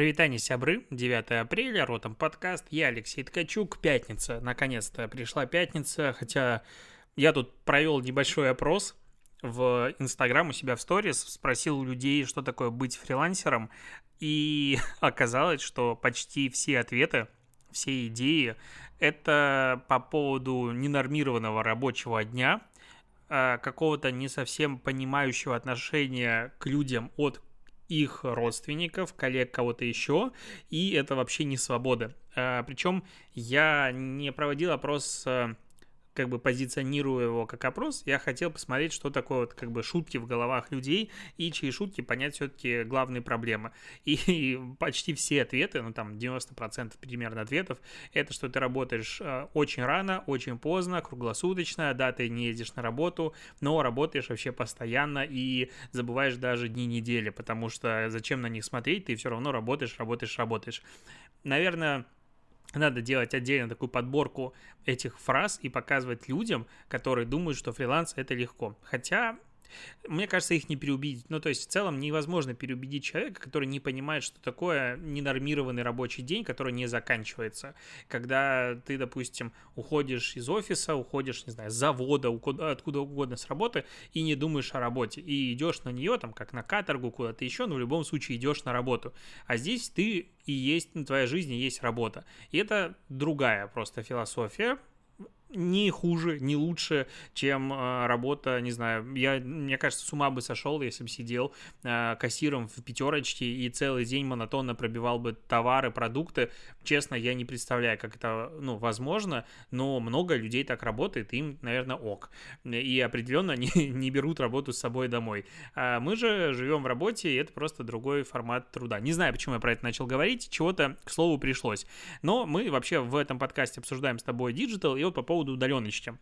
Привитание, сябры, 9 апреля, Ротом подкаст, я Алексей Ткачук, пятница, наконец-то пришла пятница, хотя я тут провел небольшой опрос в Инстаграм у себя в сторис, спросил у людей, что такое быть фрилансером, и оказалось, что почти все ответы, все идеи, это по поводу ненормированного рабочего дня, а, какого-то не совсем понимающего отношения к людям от их родственников, коллег, кого-то еще, и это вообще не свобода. А, причем я не проводил опрос а, как бы позиционирую его как опрос, я хотел посмотреть, что такое вот как бы шутки в головах людей и чьи шутки понять все-таки главные проблемы. И, и почти все ответы, ну там 90% примерно ответов, это что ты работаешь э, очень рано, очень поздно, круглосуточно, да, ты не ездишь на работу, но работаешь вообще постоянно и забываешь даже дни недели, потому что зачем на них смотреть, ты все равно работаешь, работаешь, работаешь. Наверное, надо делать отдельно такую подборку этих фраз и показывать людям, которые думают, что фриланс это легко. Хотя мне кажется, их не переубедить. Ну, то есть, в целом невозможно переубедить человека, который не понимает, что такое ненормированный рабочий день, который не заканчивается. Когда ты, допустим, уходишь из офиса, уходишь, не знаю, с завода, откуда угодно с работы, и не думаешь о работе, и идешь на нее, там, как на каторгу, куда-то еще, но в любом случае идешь на работу. А здесь ты и есть, ну, твоя жизнь и есть работа. И это другая просто философия, не хуже, не лучше, чем э, работа, не знаю, я, мне кажется, с ума бы сошел, если бы сидел э, кассиром в пятерочке и целый день монотонно пробивал бы товары, продукты. Честно, я не представляю, как это, ну, возможно, но много людей так работает, им, наверное, ок. И определенно не, не берут работу с собой домой. А мы же живем в работе, и это просто другой формат труда. Не знаю, почему я про это начал говорить, чего-то, к слову, пришлось. Но мы вообще в этом подкасте обсуждаем с тобой digital, и вот по поводу поводу удаленности.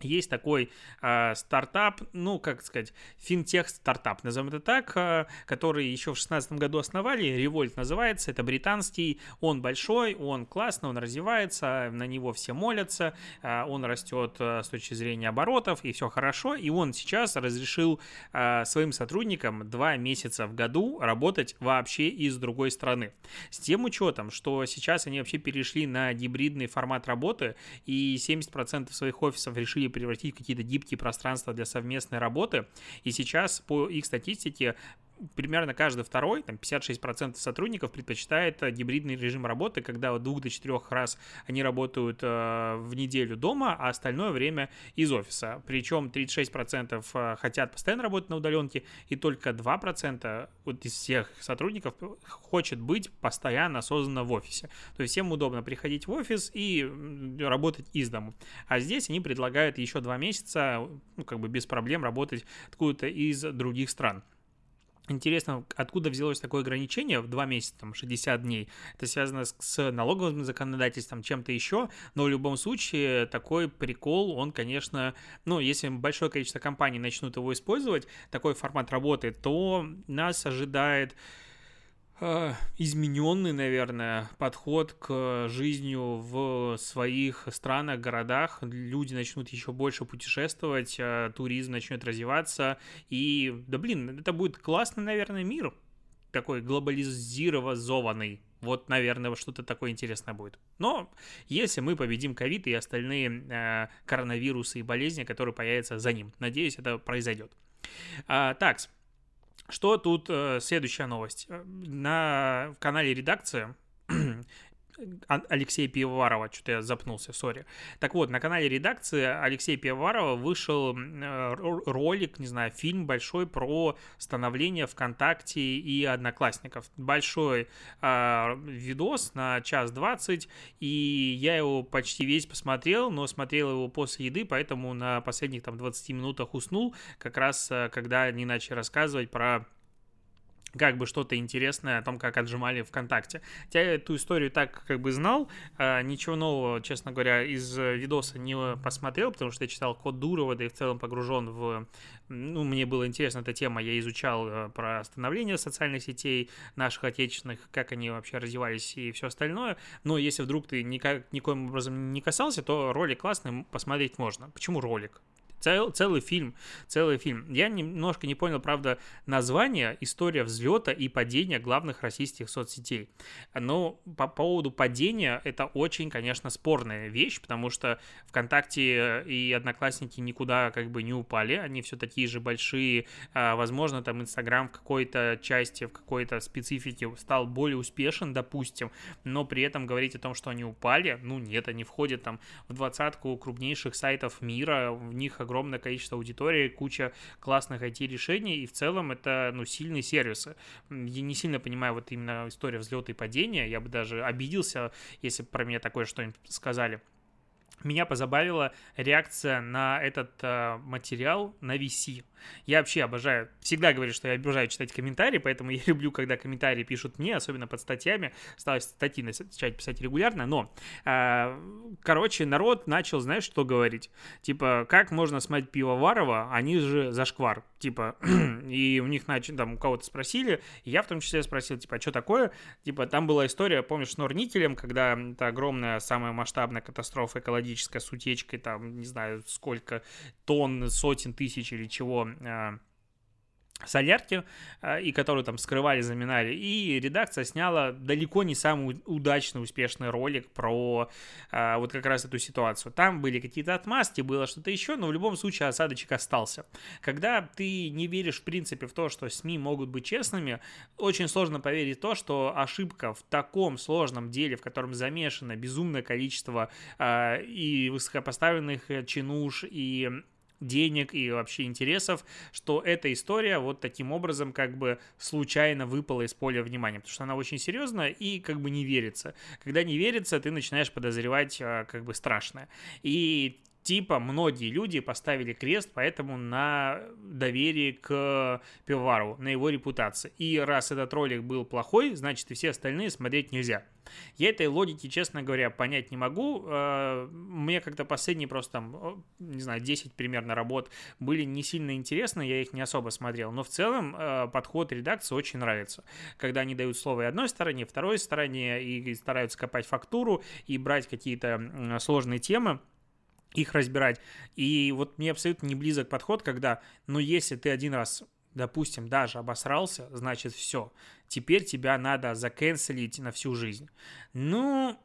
Есть такой э, стартап, ну, как сказать, финтех-стартап, назовем это так, э, который еще в 2016 году основали, Revolut называется, это британский, он большой, он классный, он развивается, на него все молятся, э, он растет э, с точки зрения оборотов, и все хорошо, и он сейчас разрешил э, своим сотрудникам два месяца в году работать вообще из другой страны. С тем учетом, что сейчас они вообще перешли на гибридный формат работы, и 70% своих офисов решили превратить в какие-то гибкие пространства для совместной работы. И сейчас по их статистике примерно каждый второй, там 56% сотрудников предпочитает э, гибридный режим работы, когда от двух до четырех раз они работают э, в неделю дома, а остальное время из офиса. Причем 36% э, хотят постоянно работать на удаленке, и только 2% вот из всех сотрудников хочет быть постоянно осознанно в офисе. То есть всем удобно приходить в офис и работать из дому. А здесь они предлагают еще два месяца, ну, как бы без проблем работать откуда-то из других стран. Интересно, откуда взялось такое ограничение в два месяца, там, 60 дней. Это связано с, с налоговым законодательством, чем-то еще, но в любом случае такой прикол, он, конечно, ну, если большое количество компаний начнут его использовать, такой формат работы, то нас ожидает измененный, наверное, подход к жизни в своих странах, городах. Люди начнут еще больше путешествовать, э, туризм начнет развиваться. И, да блин, это будет классный, наверное, мир. Такой глобализированный. Вот, наверное, что-то такое интересное будет. Но если мы победим ковид и остальные э, коронавирусы и болезни, которые появятся за ним, надеюсь, это произойдет. А, так, что тут э, следующая новость? Э, на канале редакция Алексея Пивоварова, что-то я запнулся, сори. Так вот, на канале редакции Алексея Пивоварова вышел э, ролик, не знаю, фильм большой про становление ВКонтакте и Одноклассников. Большой э, видос на час двадцать, и я его почти весь посмотрел, но смотрел его после еды, поэтому на последних там 20 минутах уснул, как раз э, когда они начали рассказывать про как бы что-то интересное о том, как отжимали ВКонтакте. Я эту историю так как бы знал, а, ничего нового, честно говоря, из видоса не посмотрел, потому что я читал код Дурова, да и в целом погружен в... Ну, мне было интересна эта тема, я изучал э, про становление социальных сетей наших отечественных, как они вообще развивались и все остальное, но если вдруг ты никак, никоим образом не касался, то ролик классный, посмотреть можно. Почему ролик? Цел, целый фильм, целый фильм. Я немножко не понял, правда, название «История взлета и падения главных российских соцсетей». Но по поводу падения это очень, конечно, спорная вещь, потому что ВКонтакте и Одноклассники никуда как бы не упали, они все такие же большие. А, возможно, там Инстаграм в какой-то части, в какой-то специфике стал более успешен, допустим, но при этом говорить о том, что они упали, ну нет, они входят там в двадцатку крупнейших сайтов мира, в них огромное количество аудитории, куча классных IT-решений, и в целом это, ну, сильные сервисы. Я не сильно понимаю вот именно история взлета и падения, я бы даже обиделся, если про меня такое что-нибудь сказали. Меня позабавила реакция на этот э, материал на VC. Я вообще обожаю, всегда говорю, что я обожаю читать комментарии, поэтому я люблю, когда комментарии пишут мне, особенно под статьями. Стараюсь статьи начать писать регулярно, но, э, короче, народ начал, знаешь, что говорить? Типа, как можно смотреть Пивоварова, они же зашквар. Типа, и у них, значит, там, у кого-то спросили, и я в том числе спросил, типа, а что такое? Типа, там была история, помнишь, с Норникелем, когда это огромная, самая масштабная катастрофа экологическая с утечкой, там, не знаю, сколько тонн, сотен тысяч или чего а, солярки, а, и которые там скрывали, заминали. И редакция сняла далеко не самый удачный, успешный ролик про а, вот как раз эту ситуацию. Там были какие-то отмазки, было что-то еще, но в любом случае осадочек остался. Когда ты не веришь, в принципе, в то, что СМИ могут быть честными, очень сложно поверить в то, что ошибка в таком сложном деле, в котором замешано безумное количество и высокопоставленных чинуш, и денег и вообще интересов, что эта история вот таким образом как бы случайно выпала из поля внимания, потому что она очень серьезная и как бы не верится. Когда не верится, ты начинаешь подозревать а, как бы страшное. И типа многие люди поставили крест поэтому на доверии к Пивоварову, на его репутации. И раз этот ролик был плохой, значит и все остальные смотреть нельзя. Я этой логики, честно говоря, понять не могу. Э, мне как-то последние просто не знаю, 10 примерно работ были не сильно интересны, я их не особо смотрел. Но в целом э, подход редакции очень нравится. Когда они дают слово и одной стороне, и второй стороне, и стараются копать фактуру, и брать какие-то сложные темы, их разбирать. И вот мне абсолютно не близок подход, когда, ну, если ты один раз, допустим, даже обосрался, значит, все, теперь тебя надо заканцелить на всю жизнь. Ну,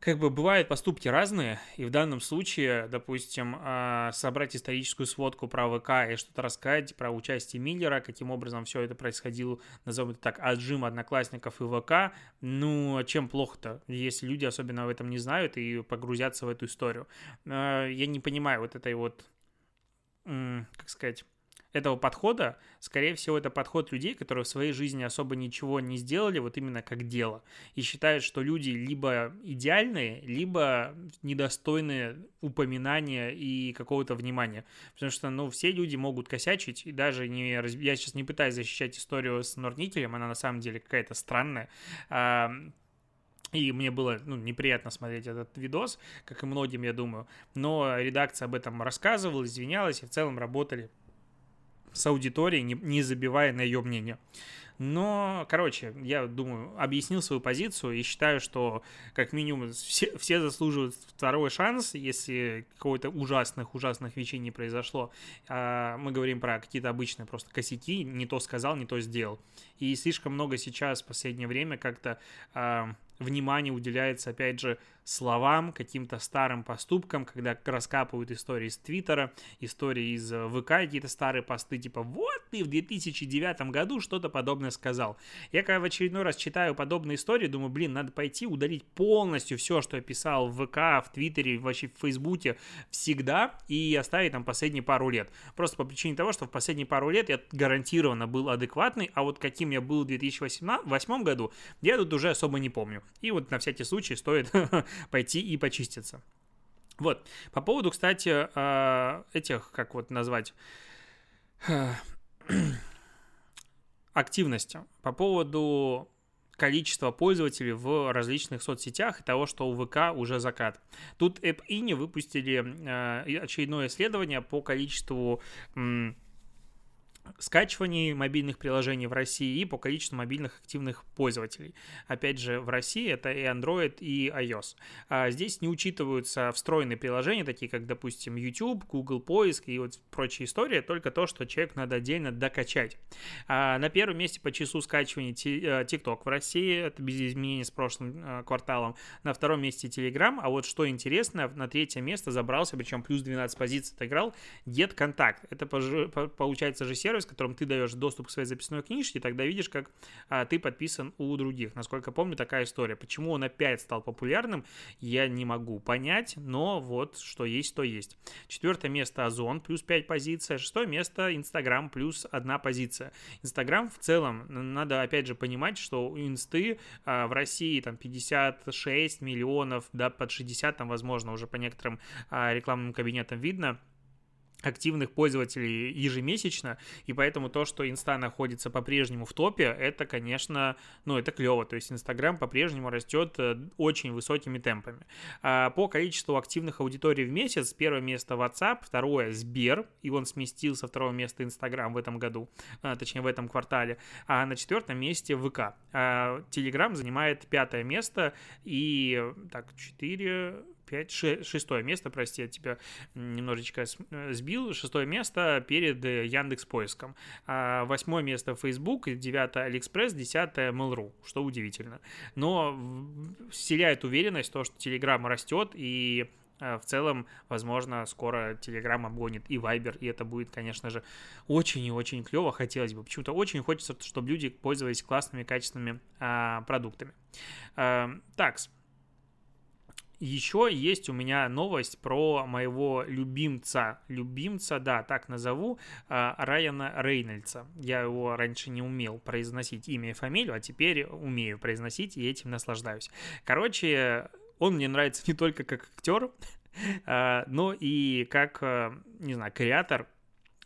как бы бывают поступки разные, и в данном случае, допустим, а, собрать историческую сводку про ВК и что-то рассказать про участие Миллера, каким образом все это происходило, назовем это так, отжим одноклассников и ВК, ну, чем плохо-то, если люди особенно в этом не знают и погрузятся в эту историю. А, я не понимаю вот этой вот, как сказать этого подхода, скорее всего, это подход людей, которые в своей жизни особо ничего не сделали, вот именно как дело, и считают, что люди либо идеальные, либо недостойны упоминания и какого-то внимания. Потому что, ну, все люди могут косячить, и даже не... Я сейчас не пытаюсь защищать историю с Норникелем, она на самом деле какая-то странная, и мне было ну, неприятно смотреть этот видос, как и многим, я думаю. Но редакция об этом рассказывала, извинялась, и в целом работали с аудиторией, не, не забивая на ее мнение. Но, короче, я думаю, объяснил свою позицию и считаю, что как минимум все, все заслуживают второй шанс, если какого-то ужасных-ужасных вещей не произошло. А мы говорим про какие-то обычные просто косяки, не то сказал, не то сделал. И слишком много сейчас в последнее время как-то а, внимание уделяется, опять же, словам, каким-то старым поступкам, когда раскапывают истории из Твиттера, истории из э, ВК, какие-то старые посты, типа «Вот ты в 2009 году что-то подобное сказал». Я когда в очередной раз читаю подобные истории, думаю, блин, надо пойти удалить полностью все, что я писал в ВК, в Твиттере, вообще в Фейсбуке всегда и оставить там последние пару лет. Просто по причине того, что в последние пару лет я гарантированно был адекватный, а вот каким я был в 2008 году, я тут уже особо не помню. И вот на всякий случай стоит пойти и почиститься. Вот. По поводу, кстати, а, этих, как вот назвать, активности. По поводу количества пользователей в различных соцсетях и того, что у ВК уже закат. Тут AppIni выпустили а, очередное исследование по количеству скачиваний мобильных приложений в России и по количеству мобильных активных пользователей. Опять же, в России это и Android, и iOS. А здесь не учитываются встроенные приложения, такие как, допустим, YouTube, Google Поиск и вот прочие истории, только то, что человеку надо отдельно докачать. А на первом месте по часу скачивания э, TikTok в России, это без изменений с прошлым э, кварталом. На втором месте Telegram, а вот что интересно, на третье место забрался, причем плюс 12 позиций отыграл, Get Contact. Это получается же сервис, которым ты даешь доступ к своей записной книжке, тогда видишь, как а, ты подписан у других. Насколько помню, такая история. Почему он опять стал популярным, я не могу понять, но вот что есть, то есть. Четвертое место Озон, плюс 5 позиций. Шестое место Инстаграм, плюс одна позиция. Инстаграм в целом, надо опять же понимать, что у Инсты а, в России там 56 миллионов, да, под 60 там, возможно, уже по некоторым а, рекламным кабинетам видно, активных пользователей ежемесячно, и поэтому то, что Инста находится по-прежнему в топе, это, конечно, ну, это клево, то есть Инстаграм по-прежнему растет э, очень высокими темпами. А по количеству активных аудиторий в месяц, первое место WhatsApp, второе Сбер, и он сместил со второго места Инстаграм в этом году, а, точнее в этом квартале, а на четвертом месте ВК. А Телеграм занимает пятое место, и так, 4, 5, 6, шестое место, прости, я тебя немножечко э, сбил, шестое место перед э, Яндекс Поиском, а восьмое место Facebook, девятое Алиэкспресс, десятое Mail.ru, что удивительно. Но вселяет уверенность то, что Telegram растет и э, в целом, возможно, скоро Telegram обгонит и Viber, и это будет, конечно же, очень и очень клево, хотелось бы. Почему-то очень хочется, чтобы люди пользовались классными, качественными а, продуктами. А, такс. Еще есть у меня новость про моего любимца, любимца, да, так назову, а, Райана Рейнольдса. Я его раньше не умел произносить имя и фамилию, а теперь умею произносить и этим наслаждаюсь. Короче, он мне нравится не только как актер, а, но и как, а, не знаю, креатор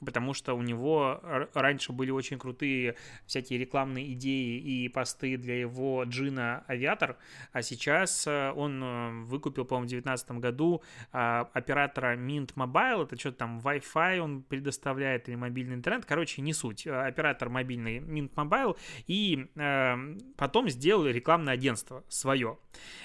потому что у него раньше были очень крутые всякие рекламные идеи и посты для его джина Авиатор, а сейчас э, он э, выкупил, по-моему, в 2019 году а, оператора Mint Mobile, это что-то там Wi-Fi он предоставляет или мобильный интернет, короче, не суть, э, оператор мобильный Mint Mobile, и потом сделал рекламное агентство свое.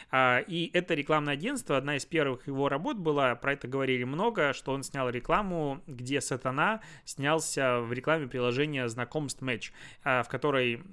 А, и это рекламное агентство, одна из первых его работ была, про это говорили много, что он снял рекламу, где сатана снялся в рекламе приложения «Знакомств Матч», а, в которой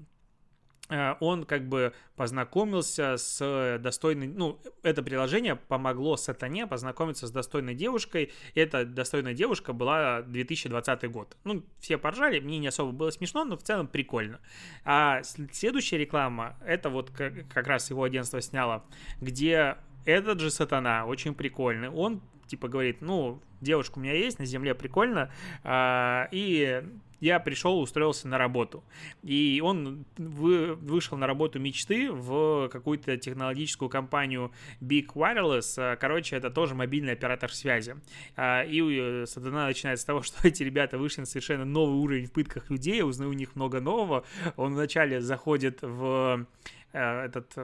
а, он как бы познакомился с достойной, ну, это приложение помогло сатане познакомиться с достойной девушкой, и эта достойная девушка была 2020 год. Ну, все поржали, мне не особо было смешно, но в целом прикольно. А следующая реклама, это вот как раз его агентство сняло, где этот же сатана, очень прикольный, он типа говорит, ну, девушка у меня есть, на земле прикольно, а, и я пришел, устроился на работу. И он вы, вышел на работу мечты в какую-то технологическую компанию Big Wireless. А, короче, это тоже мобильный оператор связи. А, и э, сатана начинает с того, что эти ребята вышли на совершенно новый уровень в пытках людей, узнаю у них много нового. Он вначале заходит в э, этот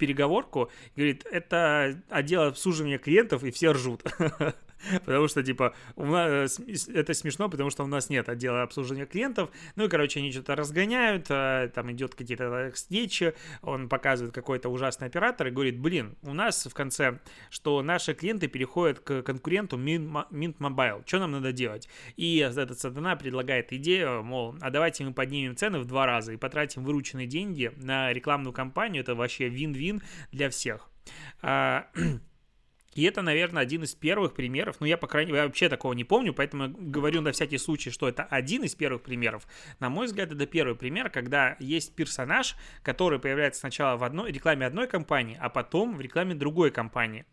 переговорку, говорит, это отдел обслуживания клиентов, и все ржут. потому что, типа, у нас, э, это смешно, потому что у нас нет отдела обслуживания клиентов, ну и, короче, они что-то разгоняют, а, там идет какие-то встречи, он показывает какой-то ужасный оператор и говорит, блин, у нас в конце, что наши клиенты переходят к конкуренту Mint Mobile, что нам надо делать? И этот сатана предлагает идею, мол, а давайте мы поднимем цены в два раза и потратим вырученные деньги на рекламную кампанию, это вообще вин-вин для всех. А, И это, наверное, один из первых примеров. Ну, я, по крайней мере, вообще такого не помню, поэтому говорю на всякий случай, что это один из первых примеров. На мой взгляд, это первый пример, когда есть персонаж, который появляется сначала в одной рекламе одной компании, а потом в рекламе другой компании.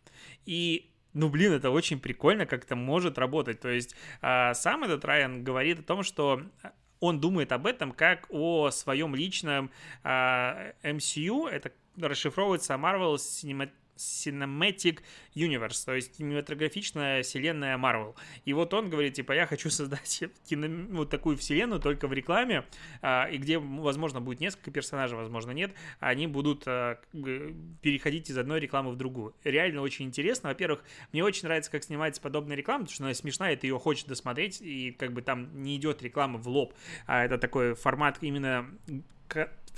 И ну, блин, это очень прикольно, как это может работать. То есть а, сам этот Райан говорит о том, что он думает об этом как о своем личном а, MCU, это расшифровывается Marvel Cinematic Cinematic Universe, то есть кинематографичная вселенная Marvel. И вот он говорит, типа, я хочу создать кино, вот такую вселенную только в рекламе, а, и где, возможно, будет несколько персонажей, возможно, нет, они будут а, переходить из одной рекламы в другую. Реально очень интересно. Во-первых, мне очень нравится, как снимается подобная реклама, потому что она смешная, ты ее хочешь досмотреть, и как бы там не идет реклама в лоб, а это такой формат именно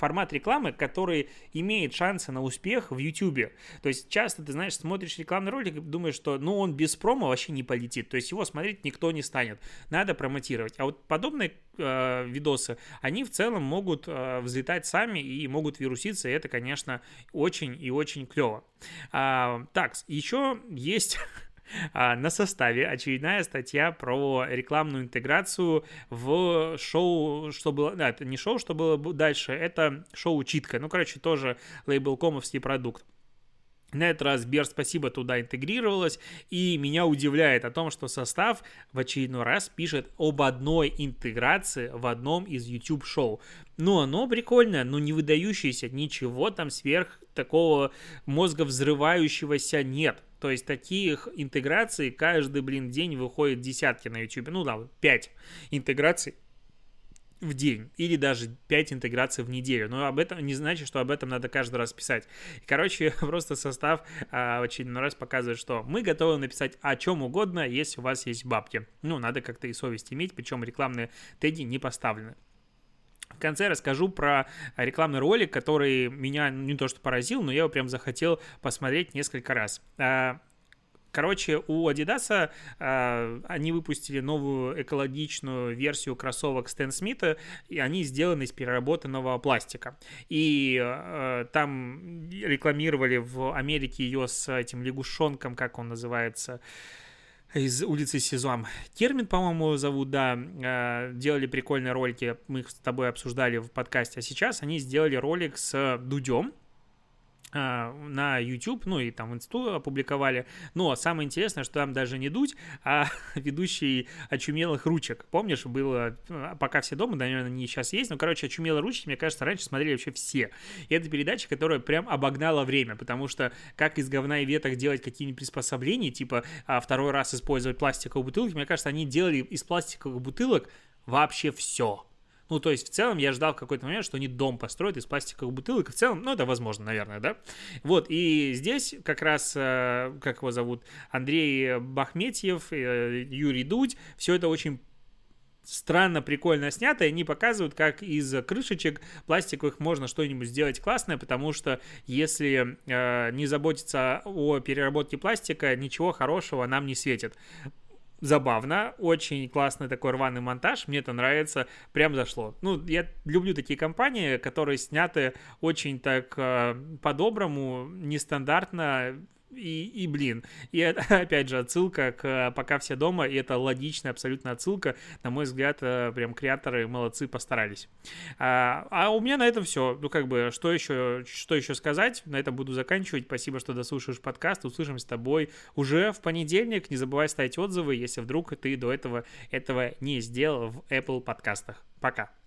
формат рекламы, который имеет шансы на успех в YouTube. То есть часто ты, знаешь, смотришь рекламный ролик и думаешь, что ну он без промо вообще не полетит. То есть его смотреть никто не станет. Надо промотировать. А вот подобные э, видосы, они в целом могут э, взлетать сами и могут вируситься. И это, конечно, очень и очень клево. А, так, еще есть на составе очередная статья про рекламную интеграцию в шоу, что было... Да, это не шоу, что было дальше, это шоу «Читка». Ну, короче, тоже лейбл-комовский продукт. На этот раз Бер спасибо туда интегрировалась, и меня удивляет о том, что состав в очередной раз пишет об одной интеграции в одном из YouTube-шоу. Ну, оно прикольное, но не выдающееся, ничего там сверх такого мозга взрывающегося нет. То есть таких интеграций каждый, блин, день выходит десятки на YouTube. Ну да, 5 интеграций в день или даже 5 интеграций в неделю. Но об этом не значит, что об этом надо каждый раз писать. Короче, просто состав а, очередной раз показывает, что мы готовы написать о чем угодно, если у вас есть бабки. Ну, надо как-то и совесть иметь, причем рекламные теги не поставлены. В конце расскажу про рекламный ролик, который меня не то что поразил, но я его прям захотел посмотреть несколько раз. А, короче, у Adidas э, они выпустили новую экологичную версию кроссовок Стэн Смита, и они сделаны из переработанного пластика. И э, там рекламировали в Америке ее с этим лягушонком, как он называется, из улицы Сезам. Термин, по-моему, зовут, да. Э, делали прикольные ролики, мы их с тобой обсуждали в подкасте. А сейчас они сделали ролик с Дудем, на YouTube, ну и там в инсту опубликовали. Но самое интересное, что там даже не Дудь, а ведущий очумелых ручек. Помнишь, было, а, пока все дома, наверное, не сейчас есть, но, короче, очумелые ручки, мне кажется, раньше смотрели вообще все. И это передача, которая прям обогнала время, потому что как из говна и веток делать какие-нибудь приспособления, типа а, второй раз использовать пластиковые бутылки, мне кажется, они делали из пластиковых бутылок вообще все ну, то есть, в целом, я ждал в какой-то момент, что они дом построят из пластиковых бутылок. В целом, ну, это возможно, наверное, да? Вот, и здесь как раз, э, как его зовут, Андрей Бахметьев, э, Юрий Дудь, все это очень странно, прикольно снято, и они показывают, как из крышечек пластиковых можно что-нибудь сделать классное, потому что если э, не заботиться о переработке пластика, ничего хорошего нам не светит забавно, очень классный такой рваный монтаж, мне это нравится, прям зашло. Ну, я люблю такие компании, которые сняты очень так э, по-доброму, нестандартно, и, и блин, и это, опять же отсылка к «Пока все дома», и это логичная абсолютно отсылка, на мой взгляд, э, прям креаторы молодцы, постарались. А, а у меня на этом все, ну как бы, что еще, что еще сказать, на этом буду заканчивать, спасибо, что дослушаешь подкаст, услышим с тобой уже в понедельник, не забывай ставить отзывы, если вдруг ты до этого этого не сделал в Apple подкастах. Пока.